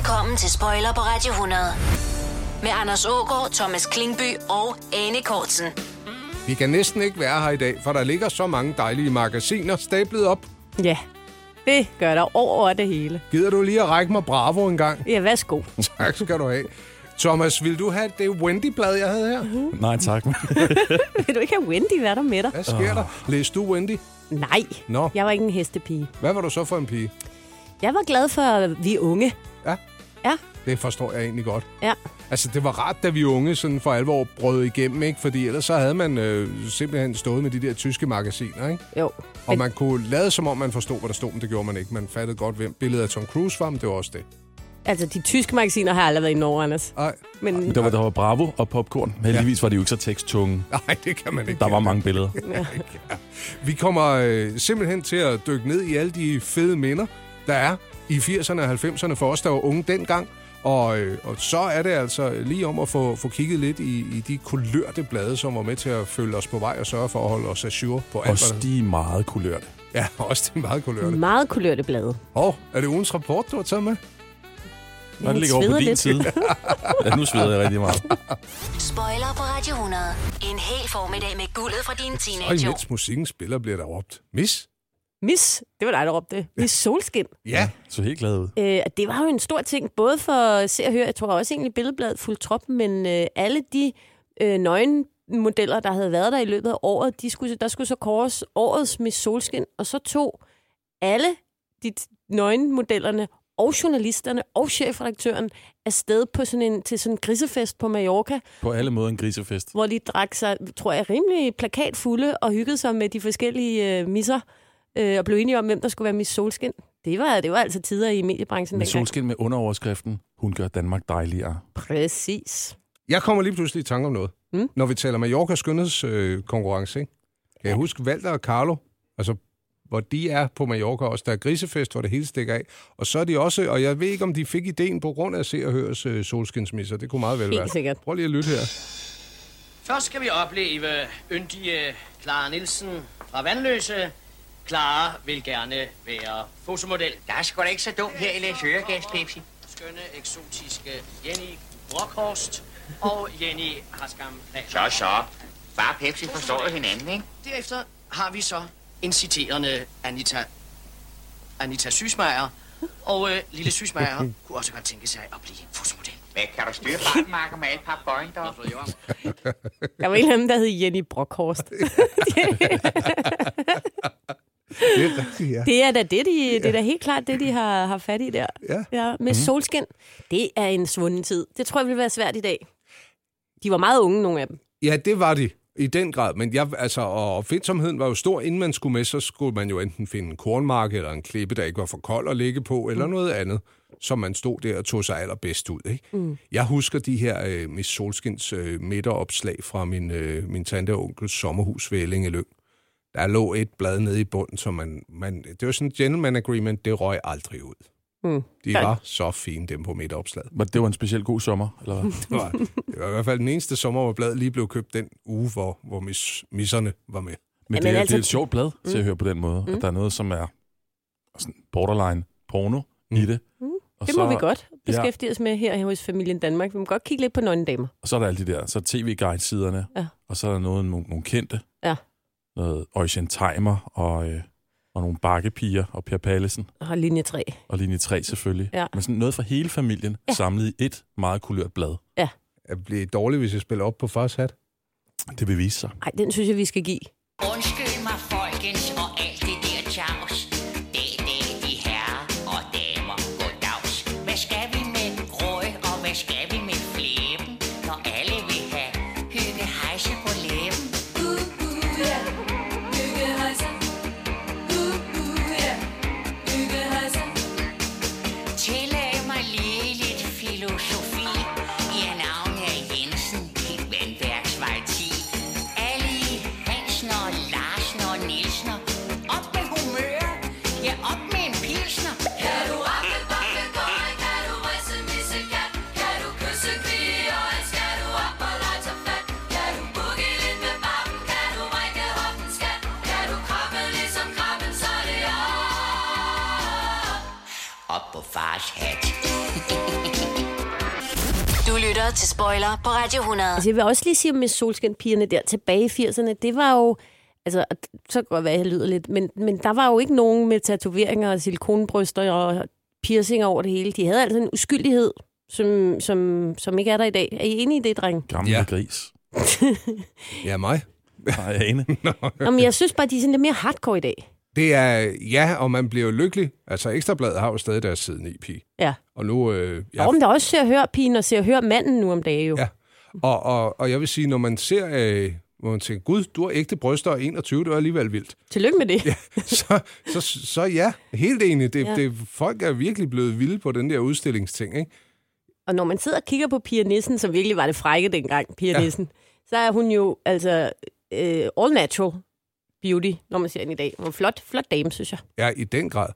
Velkommen til Spoiler på Radio 100. Med Anders Ågaard, Thomas Klingby og Anne Kortsen. Vi kan næsten ikke være her i dag, for der ligger så mange dejlige magasiner stablet op. Ja, det gør der over det hele. Gider du lige at række mig bravo en gang? Ja, værsgo. Tak skal du have. Thomas, vil du have det Wendy-blad, jeg havde her? Nej, tak. Vil du ikke have Wendy være der med dig? Hvad sker der? Læste du Wendy? Nej, Nå, jeg var ikke en hestepige. hvad var du så for en pige? Jeg var glad for, at vi er unge. Ja, Ja, det forstår jeg egentlig godt. ja. Altså, det var rart, da vi unge sådan for alvor brød igennem, ikke? Fordi ellers så havde man øh, simpelthen stået med de der tyske magasiner, ikke? Jo. Og Men, man kunne lade som om, man forstod, hvad der stod, men det gjorde man ikke. Man fattede godt, hvem billedet af Tom Cruise var, men det var også det. altså, de tyske magasiner har aldrig været i Norge, Anders. Ej, Men, Men der var, der var Bravo og Popcorn. Heldigvis var de jo ikke så teksttunge. nej, det kan man ikke. Der var mange billeder. Vi kommer øh, simpelthen til at dykke ned i alle de fede minder, der er i 80'erne og 90'erne for os, der var unge dengang. Og, øh, og så er det altså lige om at få, få kigget lidt i, i de kulørte blade, som var med til at følge os på vej og sørge for at holde os ajour på alt, Også de er meget kulørte. Ja, også de meget kulørte. meget kulørte blade. Åh, oh, er det ugens rapport, du har taget med? Og det Jeg ligger over på din lidt. side. Ja, nu sveder jeg rigtig meget. Spoiler på Radio 100. En hel formiddag med guldet fra dine Og teenageår. imens musikken spiller, bliver der råbt. Miss? Miss, det var dig, der råbte det. Miss Solskin. Ja. Så helt glad ud. Øh, det var jo en stor ting, både for se og høre, jeg tror også egentlig billedbladet fuldt trop, men øh, alle de øh, nøgenmodeller, der havde været der i løbet af året, de skulle, der skulle så kores årets Miss Solskin, og så tog alle de nøgenmodellerne og journalisterne og chefredaktøren afsted på sådan en, til sådan en grisefest på Mallorca, På alle måder en grisefest. hvor de drak sig, tror jeg, rimelig plakatfulde og hyggede sig med de forskellige øh, misser, øh, og blev enige om, hvem der skulle være Miss Solskin. Det var, det var altså tider i mediebranchen Med dengang. solskin med underoverskriften, hun gør Danmark dejligere. Præcis. Jeg kommer lige pludselig i tanke om noget. Mm. Når vi taler Mallorca skønhedskonkurrence, øh, konkurrence, ikke? Kan jeg huske Walter og Carlo, altså hvor de er på Mallorca også. Der er grisefest, hvor det hele stikker af. Og så er de også, og jeg ved ikke, om de fik ideen på grund af Se og Høres øh, solskinsmisser. Det kunne meget vel Helt være. sikkert. Prøv lige at lytte her. Først skal vi opleve yndige Clara Nielsen fra Vandløse. Clara vil gerne være fotomodel. Der er sgu da ikke så dumt her i Læs Øregas, Pepsi. Skønne, eksotiske Jenny Brockhorst og Jenny Haskam Så, så. Bare Pepsi forstår hinanden, ikke? Derefter har vi så en citerende Anita, Anita Sysmeier. Og øh, lille Sysmeier kunne også godt tænke sig at blive fotomodel. Hvad kan du styre farten, Marker, med alle papgøjen deroppe? Der var en af dem, der hed Jenny Brockhorst. Det er rigtigt, ja. det er da det, de, det er da helt klart det, de har, har fat i der. Ja. ja med solskin. Det er en svunden tid. Det tror jeg vil være svært i dag. De var meget unge, nogle af dem. Ja, det var de. I den grad, men jeg, altså, og opfindsomheden var jo stor. Inden man skulle med, så skulle man jo enten finde en kornmark eller en klippe, der ikke var for kold at ligge på, eller noget andet, som man stod der og tog sig allerbedst ud. Ikke? Mm. Jeg husker de her øh, Miss Solskins øh, midteropslag fra min, øh, min tante og onkels sommerhus ved Ellinge Der lå et blad nede i bunden, som man, man... Det var sådan en gentleman agreement, det røg aldrig ud. Mm. De var så fine, dem på midteropslaget. Men det var en speciel god sommer, eller hvad? Det var, det var i hvert fald den eneste sommer, hvor bladet lige blev købt den uge, hvor, hvor mis, misserne var med. Men Jamen, det, er, altså- det er et sjovt blad til at høre på den måde. At der er noget, som er sådan borderline porno Mm. i det. Og Det så, må vi godt beskæftige os med her hos Familien Danmark. Vi må godt kigge lidt på nøgendamer. Og så er der alle de der, så tv-guide-siderne, Ja. og så er der noget, nogle, nogle kendte. Ja. Noget Øjsen Timer og, øh, og nogle bakkepiger og Per Pallesen Og linje 3. og linje 3 selvfølgelig. Ja. Men sådan noget for hele familien ja. samlet i et meget kulørt blad. Jeg bliver dårlig, hvis jeg spiller op på fars hat. Det vil vise sig. Ej, den synes jeg, vi skal give. Undskyld mig, folkens, og alt det Spoiler på Radio 100. Altså, jeg vil også lige sige med solskinpigerne der tilbage i 80'erne, det var jo, altså, så kan det godt være, at jeg lyder lidt, men, men der var jo ikke nogen med tatoveringer og silikonbryster og piercinger over det hele. De havde altså en uskyldighed, som, som, som ikke er der i dag. Er I enige i det, dreng? Gamle Ja. ja. gris. Ja, mig. Nej, Ane. Nå, men jeg synes bare, de er sådan lidt mere hardcore i dag. Det er, ja, og man bliver jo lykkelig. Altså, Ekstrabladet har jo stadig deres side i pige. Ja. Og nu, øh, Ja. Og der er også ser hør pigen og ser hør manden nu om dagen jo. Ja. og, og, og jeg vil sige, når man ser, øh, hvor man tænker, gud, du har ægte bryster og 21, det var alligevel vildt. Tillykke med det. Ja, så, så, så ja, helt enig. Det, Ja. det, folk er virkelig blevet vilde på den der udstillingsting, ikke? Og når man sidder og kigger på Pia Nissen, som virkelig var det frække dengang, Pia. Ja. Nissen, så er hun jo altså øh, all natural beauty, når man ser hende i dag. Hun er en flot, flot dame, synes jeg. Ja, i den grad.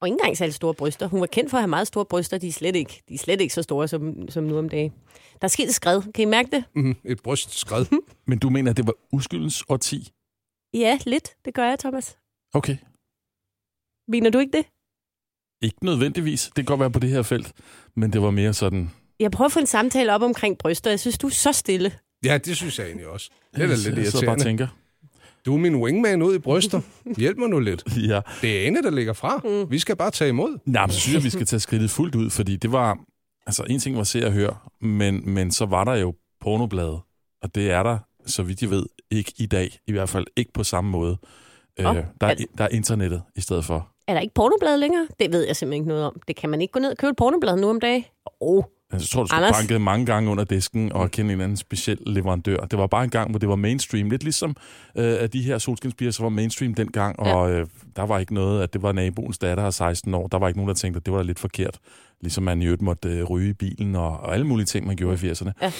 Og ikke engang særlig store bryster. Hun var kendt for at have meget store bryster. De er slet ikke, de er slet ikke så store som, som nu om dagen. Der er sket et skred. Kan I mærke det? Mm, et brystskred. Men du mener, at det var uskyldens årti? Ja, lidt. Det gør jeg, Thomas. Okay. Mener du ikke det? Ikke nødvendigvis. Det kan godt være på det her felt. Men det var mere sådan... Jeg prøver at få en samtale op omkring bryster. Jeg synes, du er så stille. Ja, det synes jeg egentlig også. Det er da jeg lidt sidder bare og irriterende. tænker. Du er min wingman ud i bryster. Hjælp mig nu lidt. Ja. Det er Ane, der ligger fra. Mm. Vi skal bare tage imod. Nej, men så synes jeg, vi skal tage skridtet fuldt ud, fordi det var... Altså, en ting var se og høre, men, men så var der jo pornoblade, og det er der, så vidt jeg ved, ikke i dag. I hvert fald ikke på samme måde. Nå, Øh, der, er, der er internettet i stedet for. Er der ikke pornoblad længere? Det ved jeg simpelthen ikke noget om. Det kan man ikke gå ned og købe et pornoblad nu om dagen. Åh, oh, Altså, jeg tror, du skulle Anders? banke mange gange under disken og kende en eller anden speciel leverandør. Det var bare en gang, hvor det var mainstream. Lidt ligesom øh, at de her solskinspiger, så var mainstream dengang, Ja. og øh, der var ikke noget, at det var naboens datter af 16 år. Der var ikke nogen, der tænkte, at det var da lidt forkert. Ligesom man i øvrigt måtte øh, ryge i bilen og, og alle mulige ting, man gjorde i 80'erne. Ja.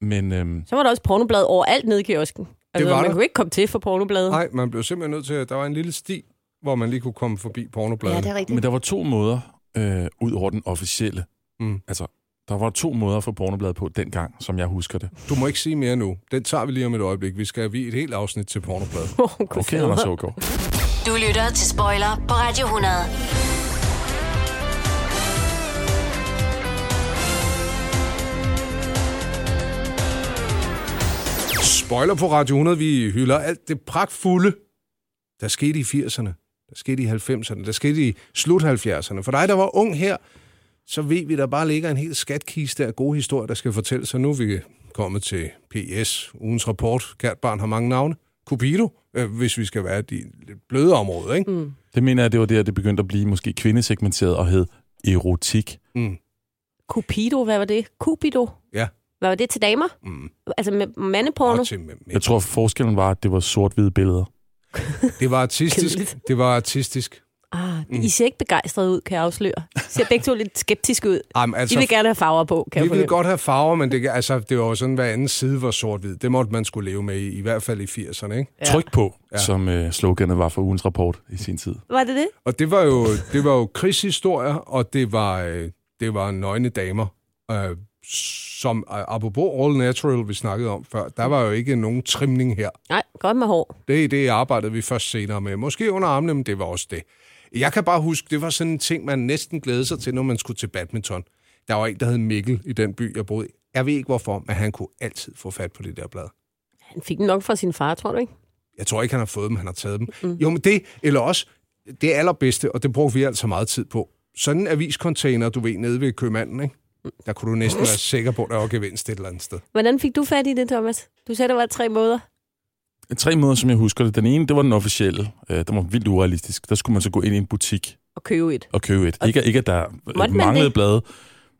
Men øhm, så var der også pornoblad overalt nede i kiosken. Altså, var man der. kunne ikke komme til for pornobladet. Nej, man blev simpelthen nødt til, at der var en lille sti, hvor man lige kunne komme forbi pornobladet. Ja, det er rigtigt. Men der var to måder, øh, ud over den officielle. Mm. Altså, der var to måder for pornobladet på dengang, som jeg husker det. Du må ikke sige mere nu. Den tager vi lige om et øjeblik. Vi skal have et helt afsnit til pornobladet. Oh, Okay, Anders Ågaard. Du lytter til Spoiler på Radio 100. Spoiler på Radio 100, vi hylder alt det pragtfulde, der skete i 80'erne, der skete i 90'erne, der skete i slut 70'erne. For dig, der var ung her, så ved vi, der bare ligger en helt skatkiste af gode historier, der skal fortælles. Så nu er vi kommet til PS, ugens rapport. Kært barn har mange navne. Cupido, øh, hvis vi skal være i de lidt bløde områder, ikke? Mm. Det mener jeg, det var der, det begyndte at blive måske kvindesegmenteret og hed erotik. Mm. Cupido, hvad var det? Cupido? Ja. Hvad var det til damer? Mm. Altså med mandeporno? Til med, med. Jeg tror, forskellen var, at det var sort-hvide billeder. Det var artistisk. Det var artistisk. Ah, I ser ikke begejstrede ud, kan jeg afsløre. I ser begge to lidt skeptiske ud. Jamen, I altså, vil gerne have farver på, kan vi jeg ville fornemme. godt have farver, men det, altså, det var jo sådan, hver anden side var sort-hvid. Det måtte man skulle leve med, i, i hvert fald i 80'erne, ikke? Ja. Tryk på, Ja. ja. som øh, sloganet var for ugens rapport i sin tid. Var det det? Og det var jo, det var jo krigshistorier, og det var, øh, det var nøgne damer. Øh, som, øh, apropos All Natural, vi snakkede om før, der var jo ikke nogen trimning her. Nej, godt med hår. Det, det arbejdede vi først senere med. Måske under armene, men det var også det. Jeg kan bare huske, det var sådan en ting, man næsten glædede sig til, når man skulle til badminton. Der var en, der hed Mikkel i den by, jeg boede i. Jeg ved ikke hvorfor, men han kunne altid få fat på det der blad. Han fik den nok fra sin far, tror du ikke? Jeg tror ikke, han har fået dem, han har taget dem. Mm. Jo, men det, eller også, det allerbedste, og det brugte vi altså meget tid på. Sådan en aviscontainer, du ved, nede ved købmanden, ikke? Der kunne du næsten være sikker på, at der var gevinst et eller andet sted. Hvordan fik du fat i det, Thomas? Du sagde, der var tre måder. Tre måder, som jeg husker det. Den ene, det var den officielle. Øh, den var vildt urealistisk. Der skulle man så gå ind i en butik at købe et. og købe et. Ikke, ikke at der man manglede blade.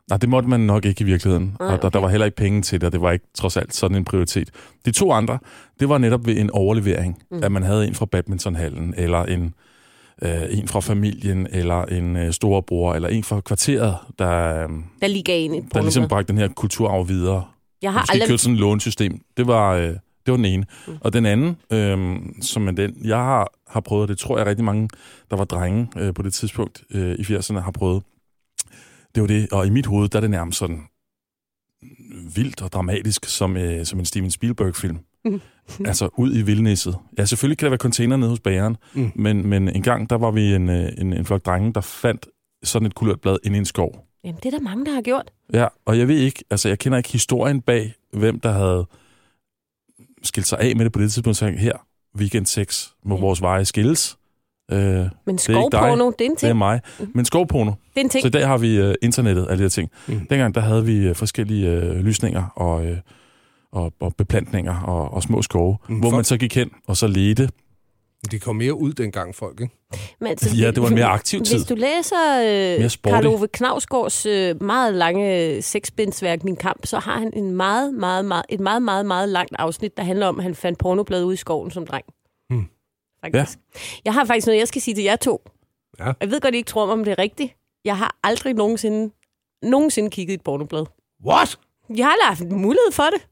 Nej, det måtte man nok ikke i virkeligheden. Nej, Og der, der okay. var heller ikke penge til det, og det var ikke trods alt sådan en prioritet. De to andre, det var netop ved en overlevering. Mm. At man havde en fra badmintonhallen, eller en, øh, en fra familien, eller en øh, storebror, eller en fra kvarteret, der, øh, Der lige gav en der ligesom bragte den her kulturarv videre. Jeg har aldrig... kørt sådan et lånesystem. Det var, øh, det var den ene. Mm. Og den anden, øh, som er den, jeg har, har prøvet, og det tror jeg rigtig mange, der var drenge øh, på det tidspunkt øh, i 80'erne, har prøvet. Det var det, og i mit hoved, der er det nærmest sådan vildt og dramatisk, som, øh, som en Steven Spielberg-film. altså ud i vildnisset. Ja, selvfølgelig kan der være container nede hos bageren, Mm. men, men en gang, der var vi en, øh, en, en flok drenge, der fandt sådan et kulørt blad inde i en skov. Jamen, det er der mange, der har gjort. Ja, og jeg ved ikke, altså jeg kender ikke historien bag, hvem der havde skilt sig af med det på det tidspunkt, så her, weekend 6, må Ja. vores veje skilles. Øh, det Men skovporno, det er en er ting. mig. Men skovporno, Det er en ting. så i dag har vi uh, internettet, alle de her ting. Mm. Mm. Dengang der havde vi uh, forskellige uh, lysninger og, uh, og, og beplantninger og, og små skove, Mm, mm, hvor for- man så gik hen og så ledte. De kom mere ud dengang, folk, ikke? Men, altså, Ja, det var en mere aktiv tid. Hvis du læser øh. Karl Ove Knavsgaards øh, meget lange seksbindsværk Min Kamp, så har han en meget, meget, meget, et meget, meget, meget langt afsnit, der handler om, at han fandt pornoblade ude i skoven som dreng. Hmm. Faktisk. Jeg har faktisk noget, jeg skal sige til jer to. Ja. Jeg ved godt, I ikke tror mig, om det er rigtigt. Jeg har aldrig nogensinde, nogensinde kigget i et pornoblad. What? Jeg har aldrig haft mulighed for det.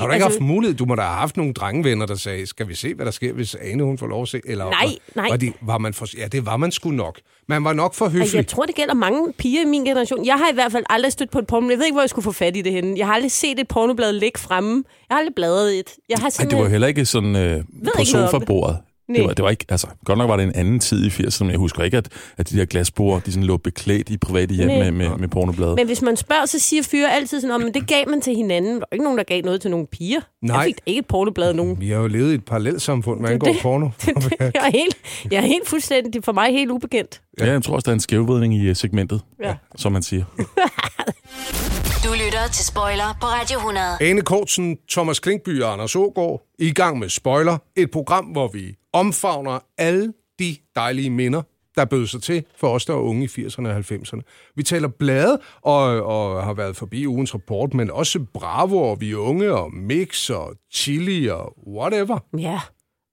Har du ikke haft mulighed? Du må da have haft nogle drengevenner, der sagde, skal vi se, hvad der sker, hvis Ane hun får lov at se? Eller, Nej, nej. Var, de, var man for, ja, det var man sgu nok. Man var nok for Altså, høflig. jeg tror, det gælder mange piger i min generation. Jeg har i hvert fald aldrig stødt på et pornoblad. Jeg ved ikke, hvor jeg skulle få fat i det henne. Jeg har aldrig set et pornoblad ligge fremme. Jeg har aldrig bladret et. Jeg har Ej, det var simpelthen... heller ikke sådan øh, på ikke om det. Det Nej. var, det var ikke, altså, godt nok var det en anden tid i 80'erne, men jeg husker ikke, at, at de der glasbord, de sådan lå beklædt i private hjem Nej. med, med, med pornoblade. Men hvis man spørger, så siger fyre altid sådan, "Nå, men det gav man til hinanden. Der er ikke nogen, der gav noget til nogle piger. Nej. Jeg fik ikke et pornoblad nogen. Vi har jo levet i et parallelt samfund, Det er angår det. porno. jeg, er helt, jeg er helt fuldstændig, det er for mig helt ubekendt. Ja, jeg tror også, der er en skævvridning i øh, segmentet, Ja. som man siger. Du lytter til Spoiler på Radio 100. Ane Kortsen, Thomas Klinkby og Anders Ågaard i gang med Spoiler. Et program, hvor vi omfavner alle de dejlige minder, der bød sig til for os, der var unge i 80'erne og 90'erne. Vi taler blade og, og har været forbi ugens rapport, men også Bravo og Vi Unge og Mix og Chili og whatever. Ja.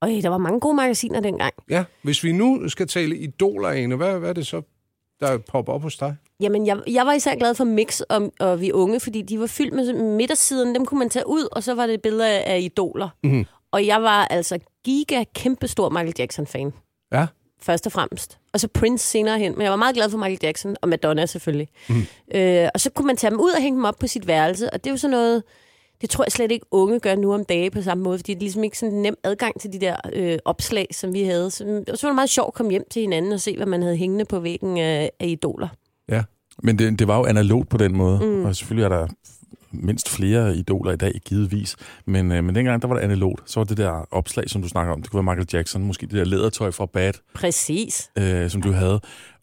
Og der var mange gode magasiner dengang. Ja, hvis vi nu skal tale idoler, Ane, hvad, hvad er det så, der popper op hos dig? Jamen, jeg, jeg var især glad for Mix og, og Vi Unge, fordi de var fyldt med midtersiden. Dem kunne man tage ud, og så var det billeder af idoler. Mhm. Og jeg var altså giga kæmpestor Michael Jackson-fan. Ja. først og fremmest. Og så Prince senere hen. Men jeg var meget glad for Michael Jackson og Madonna selvfølgelig. Mm. Øh, og så kunne man tage dem ud og hænge dem op på sit værelse. Og det er jo sådan noget, det tror jeg slet ikke unge gør nu om dage på samme måde. Fordi det er ligesom ikke sådan nem adgang til de der øh, opslag, som vi havde. Så, og så var det meget sjovt at komme hjem til hinanden og se, hvad man havde hængende på væggen af, af idoler. Ja. Men det, det var jo analogt på den måde, mm. og selvfølgelig er der mindst flere idoler i dag, givetvis. Men, øh, men dengang, der var det analogt. Så var det der opslag, som du snakker om, det kunne være Michael Jackson, måske det der lædertøj fra Bad, Præcis. øh, som du havde.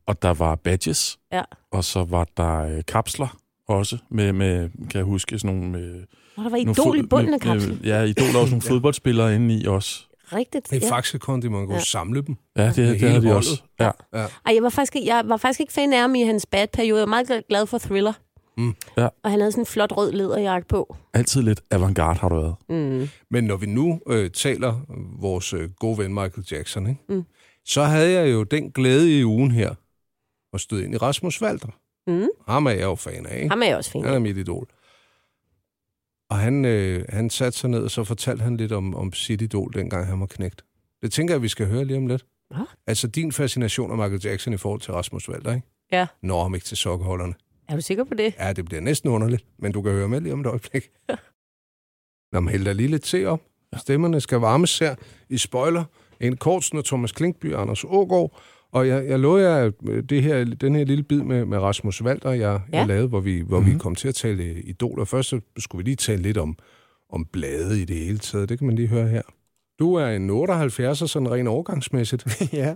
Og der var badges, Ja. og så var der øh, kapsler også, med, med, kan jeg huske, sådan nogle... Med, Og der var idol i bunden af kapslen. med- Ja, idol, var sådan nogle fodboldspillere inde i også. Rigtigt. Helt Ja. ja. Faxekondi, man kunne Ja. ja. samle dem. Ja, det, det hele havde de også. Ja. Ej, jeg var, faktisk, ikke- jeg var faktisk ikke fan af ham i hans bad-periode. Jeg var meget glad for Thriller. Mm. Ja. Og han havde sådan en flot rød læderjakke på. Altid lidt avantgarde har du været. Mm. Men når vi nu øh, taler vores øh, gode ven Michael Jackson, ikke? Mm. så havde jeg jo den glæde i ugen her at støde ind i Rasmus Walter. Mm. Ham er jeg jo fan af, ikke? Ham er jeg også fan Han af. er mit idol. Og han, øh, han satte sig ned, og så fortalte han lidt om, om sit idol, dengang han var knægt. Det tænker jeg, vi skal høre lige om lidt. Nå. Altså din fascination af Michael Jackson i forhold til Rasmus Walter, ikke? Ja. Når ham ikke til sokkeholderne. Er du sikker på det? Ja, det bliver næsten underligt, men du kan høre med lige om et øjeblik. Nå, men hæld da lige lidt te op. Stemmerne skal varmes her i spoiler. En Kortsen og Thomas Klinkby og Anders Ågaard. Og jeg, jeg lover jer, øh, det her, den her lille bid med, med Rasmus Walter, jeg, ja. Jeg lavede, hvor, vi, hvor mm-hmm. vi kom til at tale idoler. Først så skulle vi lige tale lidt om, om blade i det hele taget. Det kan man lige høre her. Du er en 78'er, sådan rent overgangsmæssigt. ja.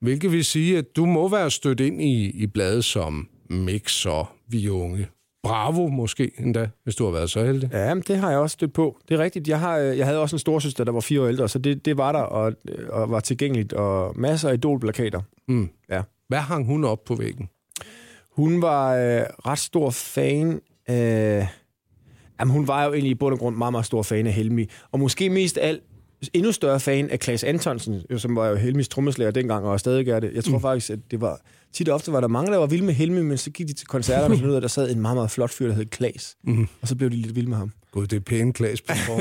Hvilket vil sige, at du må være stødt ind i, i blade som Mix og Vi Unge. Bravo måske endda, hvis du har været så heldig. Ja, det har jeg også stødt på. Det er rigtigt. Jeg, har, øh, jeg havde også en storsøster, der var fire år ældre, så det, det var der og, øh, og var tilgængeligt. Og masser af idolplakater. Mm. Ja. Hvad hang hun op på væggen? Hun var øh, ret stor fan af... Jamen, hun var jo egentlig i bund og grund meget, meget stor fan af Helmi. Og måske mest alt endnu større fan af Klaas Antonsen, jo, som var jo Helmis trommeslager dengang, og stadig er det. Jeg tror mm. faktisk, at det var... Tit og ofte var der mange, der var vilde med Helmi, men så gik de til koncerterne og fandt ud af, at der sad en meget, meget flot fyr, der hed Klaas. Mm. Og så blev de lidt vilde med ham. Gud, det er pæne klas på.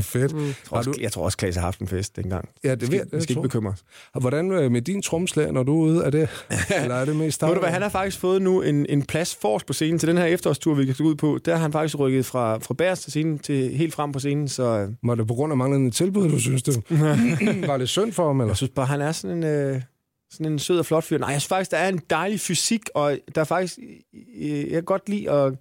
Fedt. Mm. Jeg tror, også, jeg tror også, Klaas har haft en fest dengang. Ja, det ved jeg. Vi skal ikke bekymre os. Og hvordan øh, med din tromslag, når du er ude? Er det, eller er det mest Ved du hvad, han har faktisk fået nu en, en plads forrest på scenen til den her efterårstur, vi kan gå ud på. Der har han faktisk rykket fra, fra bærs til scenen til helt frem på scenen, så Var det på grund af manglende tilbud, du synes det? var det synd for ham, eller? jeg synes bare, han er sådan en... Øh, sådan en sød og flot fyr. Nej, jeg synes faktisk, der er en dejlig fysik, og der er faktisk... øh, Jeg kan godt lide at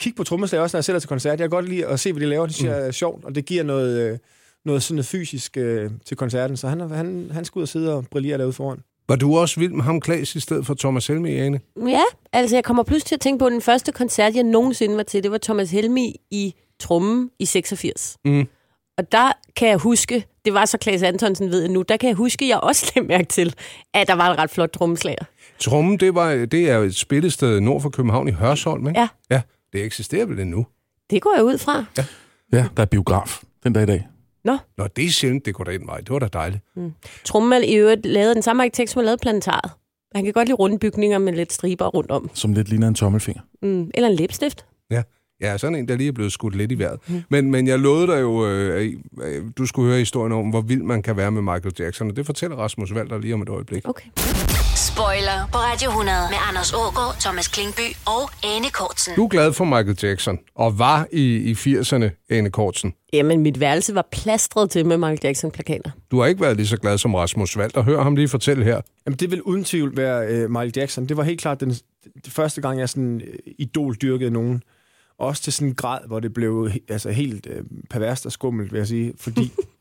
kigge på trommeslag også, når jeg selv er til koncert. Jeg kan godt lide at se, hvad de laver. Det synes jeg er sjovt, og det giver noget, øh, noget sådan noget fysisk øh, til koncerten. Så han, er- han, han skal ud og sidde og brillere derude foran. Var du også vild med ham, Klaas, i stedet for Thomas Helmi, Ane? Ja, altså jeg kommer pludselig til at tænke på, at den første koncert, jeg nogensinde var til, det var Thomas Helmi i Trummen i 86. Mm. Og der kan jeg huske, det var så Klaas Antonsen ved jeg nu, der kan jeg huske, at jeg også lagde mærke til, at der var et ret flot trommeslager. Trummen, det, var, det er et spillested nord for København i Hørsholm, ikke? Ja. Ja, det eksisterer vel endnu. Det går jeg ud fra. Ja, der er biograf den dag i dag. Nå, Nå, det er sjældent, det går den vej. Det var da dejligt. Trummen er i øvrigt lavet den samme arkitekt, som har lavet planetaret. Han kan godt lide runde bygninger med lidt striber rundt om. Som lidt ligner en tommelfinger. Mm. Eller en læbstift. Ja. Ja, sådan en, der lige er blevet skudt lidt i vejret. Mm. Men, men jeg lovede dig jo, øh, at øh, du skulle høre historien om, hvor vild man kan være med Michael Jackson, og det fortæller Rasmus Valder lige om et øjeblik. Okay. Spoiler på Radio 100 med Anders Ågaard, Thomas Klingby og Anne Kortsen. Du er glad for Michael Jackson, og var i, i 80'erne, Ane Kortsen. Jamen, mit værelse var plastret til med Michael Jackson-plakater. Du har ikke været lige så glad som Rasmus Valder. Hør ham lige fortælle her. Jamen, det vil uden tvivl være øh, Michael Jackson. Det var helt klart den, det første gang, jeg sådan øh, idol-dyrkede nogen. Også til sådan en grad, hvor det blev altså, helt øh, perverst og skummelt, vil jeg sige. Fordi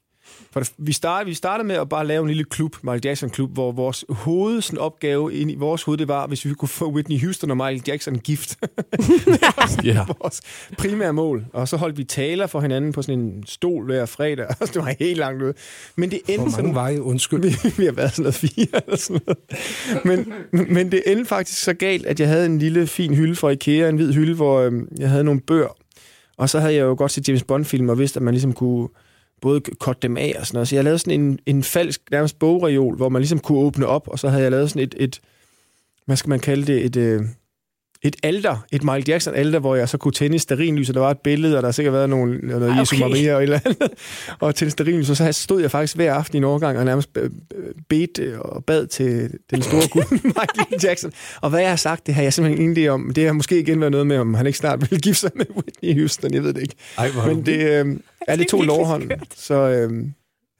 for det, vi, startede, vi startede med at bare lave en lille klub, Michael Jackson-klub, hvor vores hoved, sådan opgave ind i vores hoved, det var, hvis vi kunne få Whitney Houston og Michael Jackson gift. Ja. vores primære mål. Og så holdt vi taler for hinanden på sådan en stol hver fredag. Det var helt langt ud. Men det endte Hvor sådan mange veje? Undskyld. vi, vi har været sådan noget fire eller sådan noget. Men, men det endte faktisk så galt, at jeg havde en lille fin hylde fra Ikea, en hvid hylde, hvor øhm, jeg havde nogle bøger. Og så havde jeg jo godt set James Bond-film og vidste, at man ligesom kunne både korte dem af og sådan noget. Så jeg lavede sådan en, en falsk, nærmest bogreol, hvor man ligesom kunne åbne op, og så havde jeg lavet sådan et, et hvad skal man kalde det, et, øh, et alter, et Michael Jackson alter, hvor jeg så kunne tænde et stearinlys, og der var et billede, og der har sikkert været nogle, noget Jesu okay. Maria og et eller andet, og tænde stearinlys, og så stod jeg faktisk hver aften i en overgang og nærmest øh, bedt øh, og bad til den store gud Michael Jackson. Og hvad jeg har sagt, det har jeg simpelthen ingen idé om. Det har måske igen været noget med, om han ikke snart vil gifte sig med Whitney Houston, jeg ved det ikke. Ej, Men det øh, er det to lovhånd, så... Øh,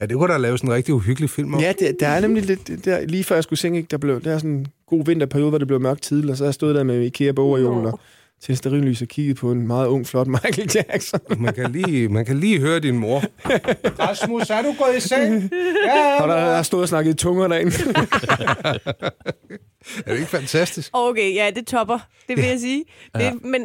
Ja, det kunne da lave sådan en rigtig uhyggelig film om. Ja, det, der er nemlig lidt... Der, lige før jeg skulle synge, ikke, der blev der er sådan en god vinterperiode, hvor det blev mørkt tidligt, og så har jeg stået der med Ikea bogreolen og til en stearinlys og kigget på en meget ung, flot Michael Jackson. Man kan lige, man kan lige høre din mor. Rasmus, er du gået i seng? Ja, Og der har stået og snakket i tunger derinde. Er det ikke fantastisk? Okay, ja, det topper. Det vil jeg sige. Det, men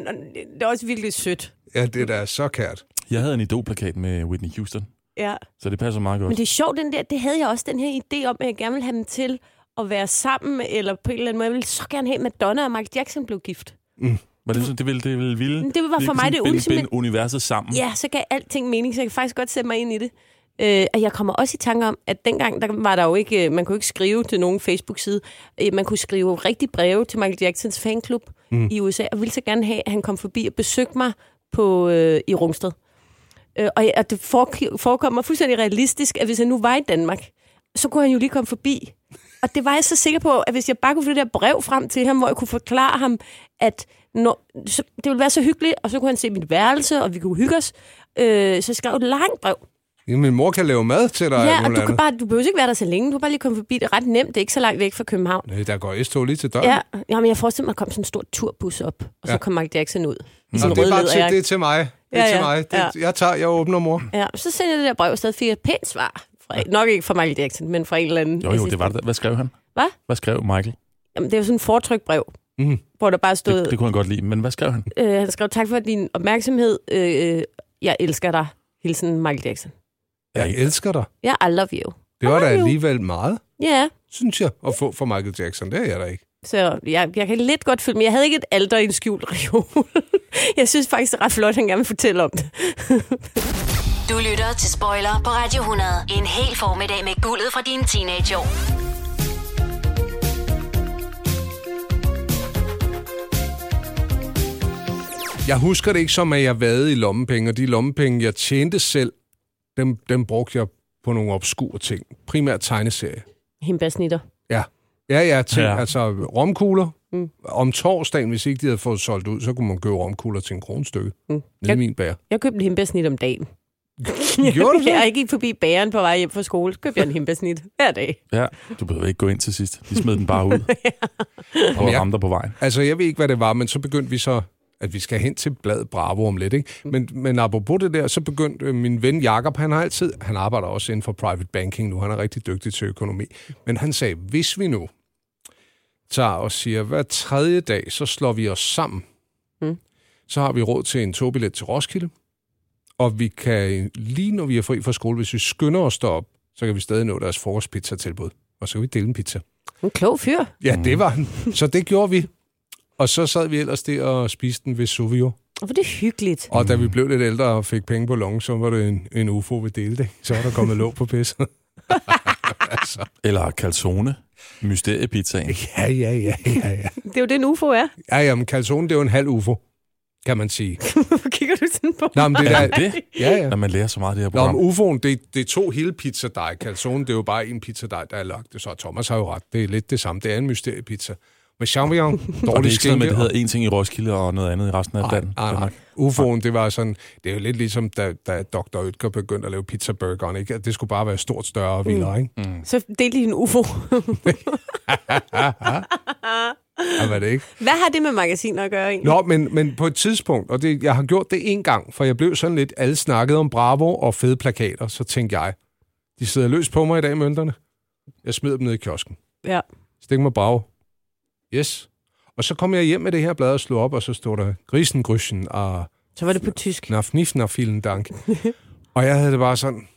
det er også virkelig sødt. Ja, det er da så kært. Jeg havde en idolplakat med Whitney Houston, Ja. så det passer meget godt. Men det er sjovt, den der, det havde jeg også den her idé om, at jeg gerne ville have dem til at være sammen, eller på en eller anden måde. Jeg ville så gerne have, at Madonna og Michael Jackson blev gift. Var det, sådan, det ville, det ville vilde? Men det var for mig det binde universet sammen. Ja, så gav alting mening, så jeg kan faktisk godt sætte mig ind i det. Øh, og jeg kommer også i tanke om, at dengang der var der jo ikke, øh, man kunne ikke skrive til nogen Facebook-side. Øh, man kunne skrive rigtig breve til Michael Jacksons fanklub mm. i USA, og ville så gerne have, at han kom forbi og besøgte mig på, øh, i Rungsted. Øh, og, at det forekommer fuldstændig realistisk, at hvis han nu var i Danmark, så kunne han jo lige komme forbi. Og det var jeg så sikker på, at hvis jeg bare kunne få det der brev frem til ham, hvor jeg kunne forklare ham, at når, så, det ville være så hyggeligt, og så kunne han se mit værelse, og vi kunne hygge os. Øh, så jeg skrev et langt brev. Ja, min mor kan lave mad til dig. Ja, og du, kan bare, du behøver ikke være der så længe. Du kan bare lige komme forbi. Det er ret nemt. Det er ikke så langt væk fra København. Nej, der går S-tog lige til døren. Ja, jamen, jeg forestiller mig, at der kom sådan en stor turbus op, og så Ja. kom Michael Jackson ud. I Nå, det er bare til, det er til mig. Det er Ja, til ja, mig. Det, ja. Jeg tager, jeg åbner, mor. Ja, så sendte jeg det der brev, og stadig fik et pænt svar. Fra, nok ikke fra Michael Jackson, men fra en eller anden. Jo, jo, det var det. Hvad skrev han? Hvad? Hvad skrev Michael? Jamen, det var sådan en fortrykt brev, Mhm. hvor der bare stod, Det, det kunne han godt lide, men hvad skrev han? øh, han skrev, tak for din opmærksomhed. Øh, jeg elsker dig. Hilsen Michael Jackson. Jeg elsker dig. Ja, I love you. Det var da alligevel meget, Ja, synes jeg, at få fra Michael Jackson. Det er jeg da ikke. så jeg, jeg kan lidt godt følge, men jeg havde ikke et alter i en skjult reol. jeg synes faktisk, det er ret flot, at han gerne vil fortælle om det. Du lytter til Spoiler på Radio 100. En hel formiddag med guldet fra dine teenageår. Jeg husker det ikke som, at jeg vade i lommepenge, og de lommepenge, jeg tjente selv, dem, dem brugte jeg på nogle obskure ting. Primært tegneserie. Himbasnitter. Ja. Ja, ja, til, ja. Ja. altså romkugler. Mm. Om torsdagen, hvis ikke de havde fået solgt ud, så kunne man købe romkugler til en kronestykke. Mm. Nede i min bær. Jeg købte en himbasnit om dagen. Gjorde du det? Jeg gik forbi bageren på vej hjem fra skole. Så købte jeg en hembærsnit hver dag. Ja, du behøver ikke gå ind til sidst. De smed den bare ud. Og jeg- ramte på vejen. Altså, jeg ved ikke, hvad det var, men så begyndte vi så, at vi skal hen til bladet Bravo om lidt. Ikke? Men, men apropos det der, så begyndte øh, min ven Jakob, han har altid, han arbejder også inden for private banking nu, han er rigtig dygtig til økonomi. Men han sagde, hvis vi nu tager og siger, hver tredje dag, så slår vi os sammen. Mm. Så har vi råd til en togbillet til Roskilde, og vi kan, lige når vi er fri fra skole, hvis vi skynder os derop, så kan vi stadig nå deres frokostpizza-tilbud. Og så kan vi dele en pizza. En klog fyr. Ja, det var han. Så det gjorde vi. Og så sad vi ellers der og spiste den ved Suvio. Og hvor det er hyggeligt. Og da vi blev lidt ældre og fik penge på lommen, så var det en, en ufo, vi delte. Så var der kommet låg på pisset. altså, Eller calzone. Mysteriepizzaen. ja, ja, ja, ja, ja. Det er jo det, en UFO er. Ja, jamen, calzone, det er jo en halv ufo, kan man sige. Hvorfor kigger du sådan på? Nå, men det Er der, det? ja, ja. Når man lærer så meget af det her Nå, program. men ufoen, det, det er to hele pizzadej. Calzone, det er jo bare en pizzadej, der er lagt. Så Thomas har jo ret. Det er lidt det samme. Det er en mysteriepizza. Med champignon, og det dårlig er ikke sådan, at det hedder en ting i Roskilde og noget andet i resten af Nej, landet. nej, nej. UFO'en, det var sådan, det er jo lidt ligesom, da, da Dr. Oetker begyndte at lave pizzaburgeren, ikke? At Det skulle bare være stort, større og vildere, ikke? Mm. Så delte I en UFO. Ja, var det ikke? Hvad har det med magasiner at gøre egentlig? Nå, men, men på et tidspunkt, og det, jeg har gjort det en gang, for jeg blev sådan lidt, alle snakkede om Bravo og fede plakater, så tænkte jeg, de sidder løs på mig i dag, mønterne. Jeg smider dem ned i kiosken. Ja. Stik mig Bravo. Yes. Og så kom jeg hjem med det her blad og slog op, og så stod der Grisengrüschen og Så var det på tysk. Vielen dank. og jeg havde det bare sådan,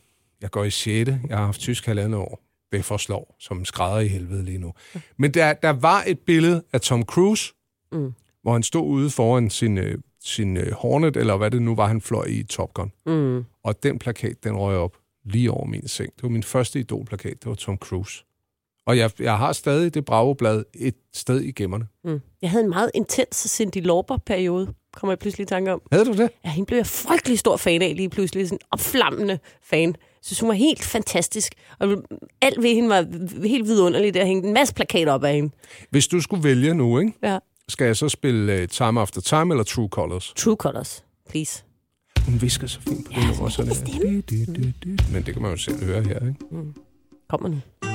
jeg går i 6. Jeg har haft tysk halvandet år. Det forslår som skrædder i helvede lige nu. Men der, der var et billede af Tom Cruise, Mm. hvor han stod ude foran sin, øh, sin øh, Hornet, eller hvad det nu var, han fløj i Top Gun. Mm. Og den plakat, den røg op lige over min seng. Det var min første idolplakat, det var Tom Cruise. Og jeg, jeg har stadig det Bravo-blad et sted i gemmerne. Mm. Jeg havde en meget intens Cindy Lauper-periode, kommer jeg pludselig i tanke om. Havde du det? Ja, hende blev jeg frygtelig stor fan af lige pludselig. Sådan en opflammende fan. Synes, hun var helt fantastisk. Og alt ved hende var helt vidunderligt. Der hængte en masse plakater op af hende. Hvis du skulle vælge nu, ikke? Ja. skal jeg så spille uh, Time After Time eller True Colors? True Colors, please. Hun visker så fint på Ja, den så også. Men det kan man jo selv høre her, ikke? Kommer nu.